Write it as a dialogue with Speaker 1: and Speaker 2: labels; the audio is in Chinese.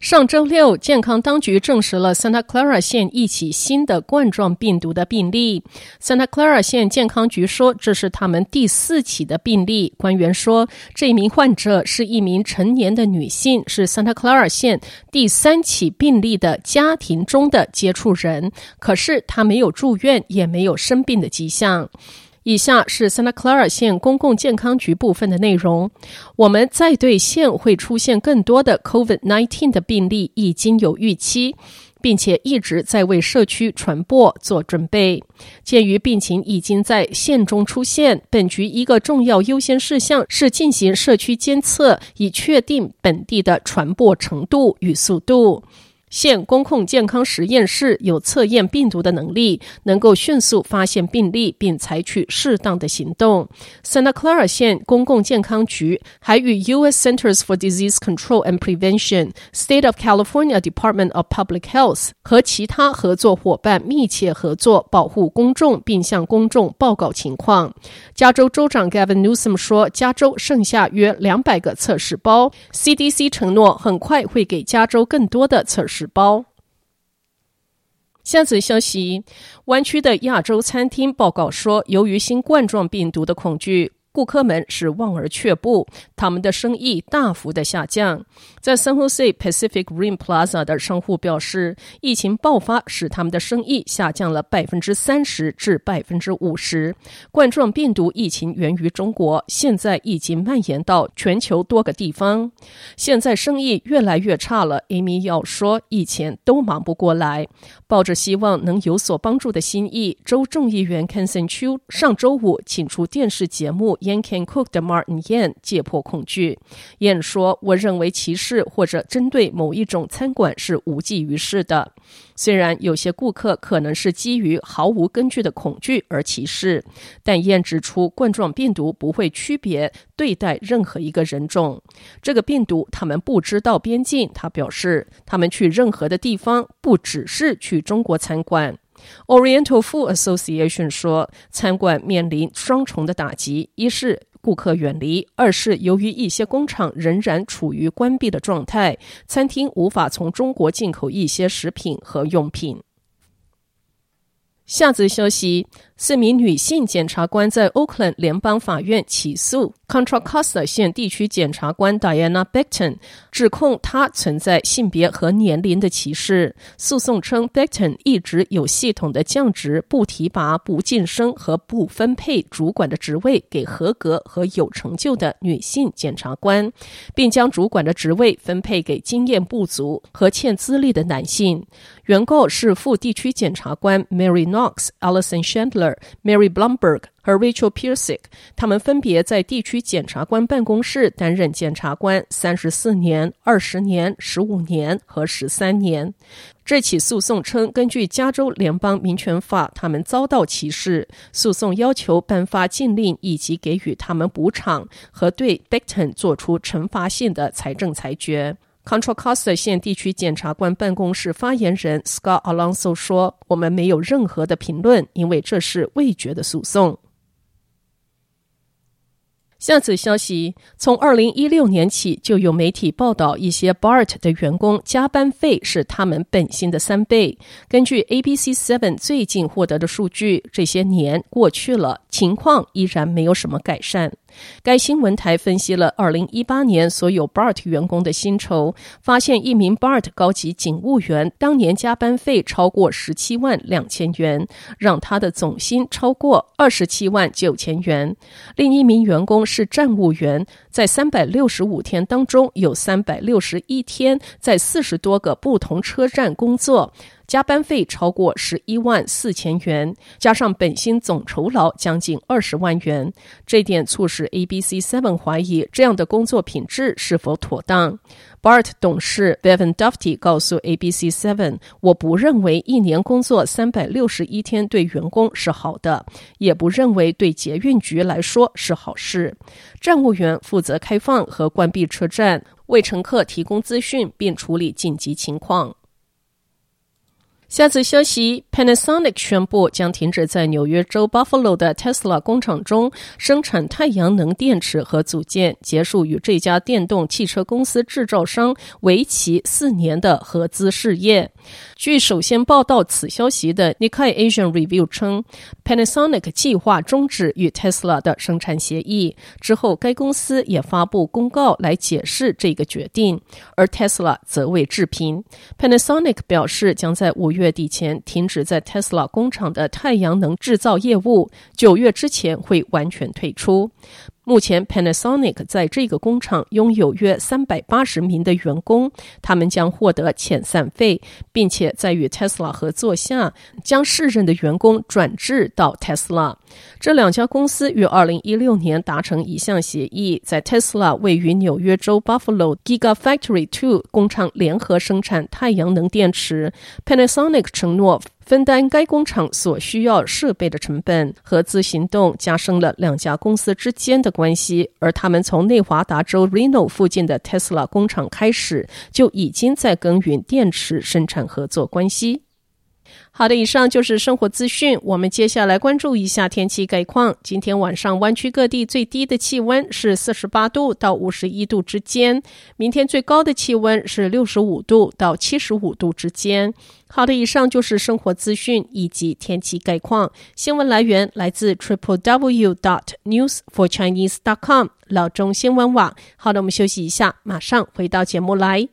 Speaker 1: 上周六，健康当局证实了 Santa Clara 县一起新的冠状病毒的病例。Santa Clara 县健康局说，这是他们第四起的病例。官员说，这名患者是一名成年的女性，是 Santa Clara 县第三起病例的家庭中的接触人。可是她没有住院，也没有生病的迹象。以下是 Santa Clara 县公共健康局部分的内容。我们在对县会出现更多的 COVID-19 的病例已经有预期，并且一直在为社区传播做准备。鉴于病情已经在县中出现，本局一个重要优先事项是进行社区监测，以确定本地的传播程度与速度。县公共健康实验室有测验病毒的能力，能够迅速发现病例并采取适当的行动。Santa Clara 县公共健康局还与 U.S. Centers for Disease Control and Prevention、State of California Department of Public Health 和其他合作伙伴密切合作，保护公众并向公众报告情况。加州州长 Gavin Newsom 说，加州剩下约两百个测试包。CDC 承诺很快会给加州更多的测试包。下则消息，湾区的亚洲餐厅报告说，由于新冠状病毒的恐惧。顾客们是望而却步，他们的生意大幅的下降。在 San Jose Pacific Rim Plaza 的商户表示，疫情爆发使他们的生意下降了百分之三十至百分之五十。冠状病毒疫情源于中国，现在已经蔓延到全球多个地方。现在生意越来越差了，Amy 要说，以前都忙不过来。抱着希望能有所帮助的心意，州众议员 Kensen Chu 上周五请出电视节目。Yan Can Cook 的 Martin Yan 解破恐惧。Yan 说：“我认为歧视或者针对某一种餐馆是无济于事的。虽然有些顾客可能是基于毫无根据的恐惧而歧视，但 Yan 指出，冠状病毒不会区别对待任何一个人种。这个病毒他们不知道边境。他表示，他们去任何的地方，不只是去中国餐馆。” Oriental Food Association 说，餐馆面临双重的打击：一是顾客远离，二是由于一些工厂仍然处于关闭的状态，餐厅无法从中国进口一些食品和用品。下则消息。四名女性检察官在 Oakland 联邦法院起诉 Contra Costa 县地区检察官 Diana Beckton，指控她存在性别和年龄的歧视。诉讼称，Beckton 一直有系统的降职、不提拔、不晋升和不分配主管的职位给合格和有成就的女性检察官，并将主管的职位分配给经验不足和欠资历的男性。原告是副地区检察官 Mary Knox、Allison Chandler。Mary Blumberg 和 Rachel Piersick，他们分别在地区检察官办公室担任检察官三十四年、二十年、十五年和十三年。这起诉讼称，根据加州联邦民权法，他们遭到歧视。诉讼要求颁发禁令以及给予他们补偿和对 Beckton 做出惩罚性的财政裁决。Contra Costa 县地区检察官办公室发言人 Scott Alonso 说：“我们没有任何的评论，因为这是未决的诉讼。”下次消息，从二零一六年起，就有媒体报道一些 BART 的员工加班费是他们本薪的三倍。根据 ABC Seven 最近获得的数据，这些年过去了，情况依然没有什么改善。该新闻台分析了2018年所有 BART 员工的薪酬，发现一名 BART 高级警务员当年加班费超过17万两千元，让他的总薪超过27万九千元。另一名员工是站务员，在365天当中有361天在四十多个不同车站工作。加班费超过十一万四千元，加上本薪总酬劳将近二十万元。这点促使 ABC Seven 怀疑这样的工作品质是否妥当。BART 董事 Bevan Dufty 告诉 ABC Seven：“ 我不认为一年工作三百六十一天对员工是好的，也不认为对捷运局来说是好事。站务员负责开放和关闭车站，为乘客提供资讯并处理紧急情况。”下次消息，Panasonic 宣布将停止在纽约州 Buffalo 的 Tesla 工厂中生产太阳能电池和组件，结束与这家电动汽车公司制造商为期四年的合资事业。据首先报道此消息的 Nikkei Asian Review 称，Panasonic 计划终止与 Tesla 的生产协议。之后，该公司也发布公告来解释这个决定，而 Tesla 则未置评。Panasonic 表示将在五月。月底前停止在 Tesla 工厂的太阳能制造业务，九月之前会完全退出。目前，Panasonic 在这个工厂拥有约三百八十名的员工，他们将获得遣散费，并且在与 Tesla 合作下，将适任的员工转至到 Tesla。这两家公司于二零一六年达成一项协议，在 Tesla 位于纽约州 Buffalo Gigafactory Two 工厂联合生产太阳能电池。Panasonic 承诺。分担该工厂所需要设备的成本，合资行动加深了两家公司之间的关系。而他们从内华达州 Reno 附近的 Tesla 工厂开始，就已经在耕耘电池生产合作关系。好的，以上就是生活资讯。我们接下来关注一下天气概况。今天晚上湾区各地最低的气温是四十八度到五十一度之间，明天最高的气温是六十五度到七十五度之间。好的，以上就是生活资讯以及天气概况。新闻来源来自 triple w dot news for chinese dot com 老中新闻网。好的，我们休息一下，马上回到节目来。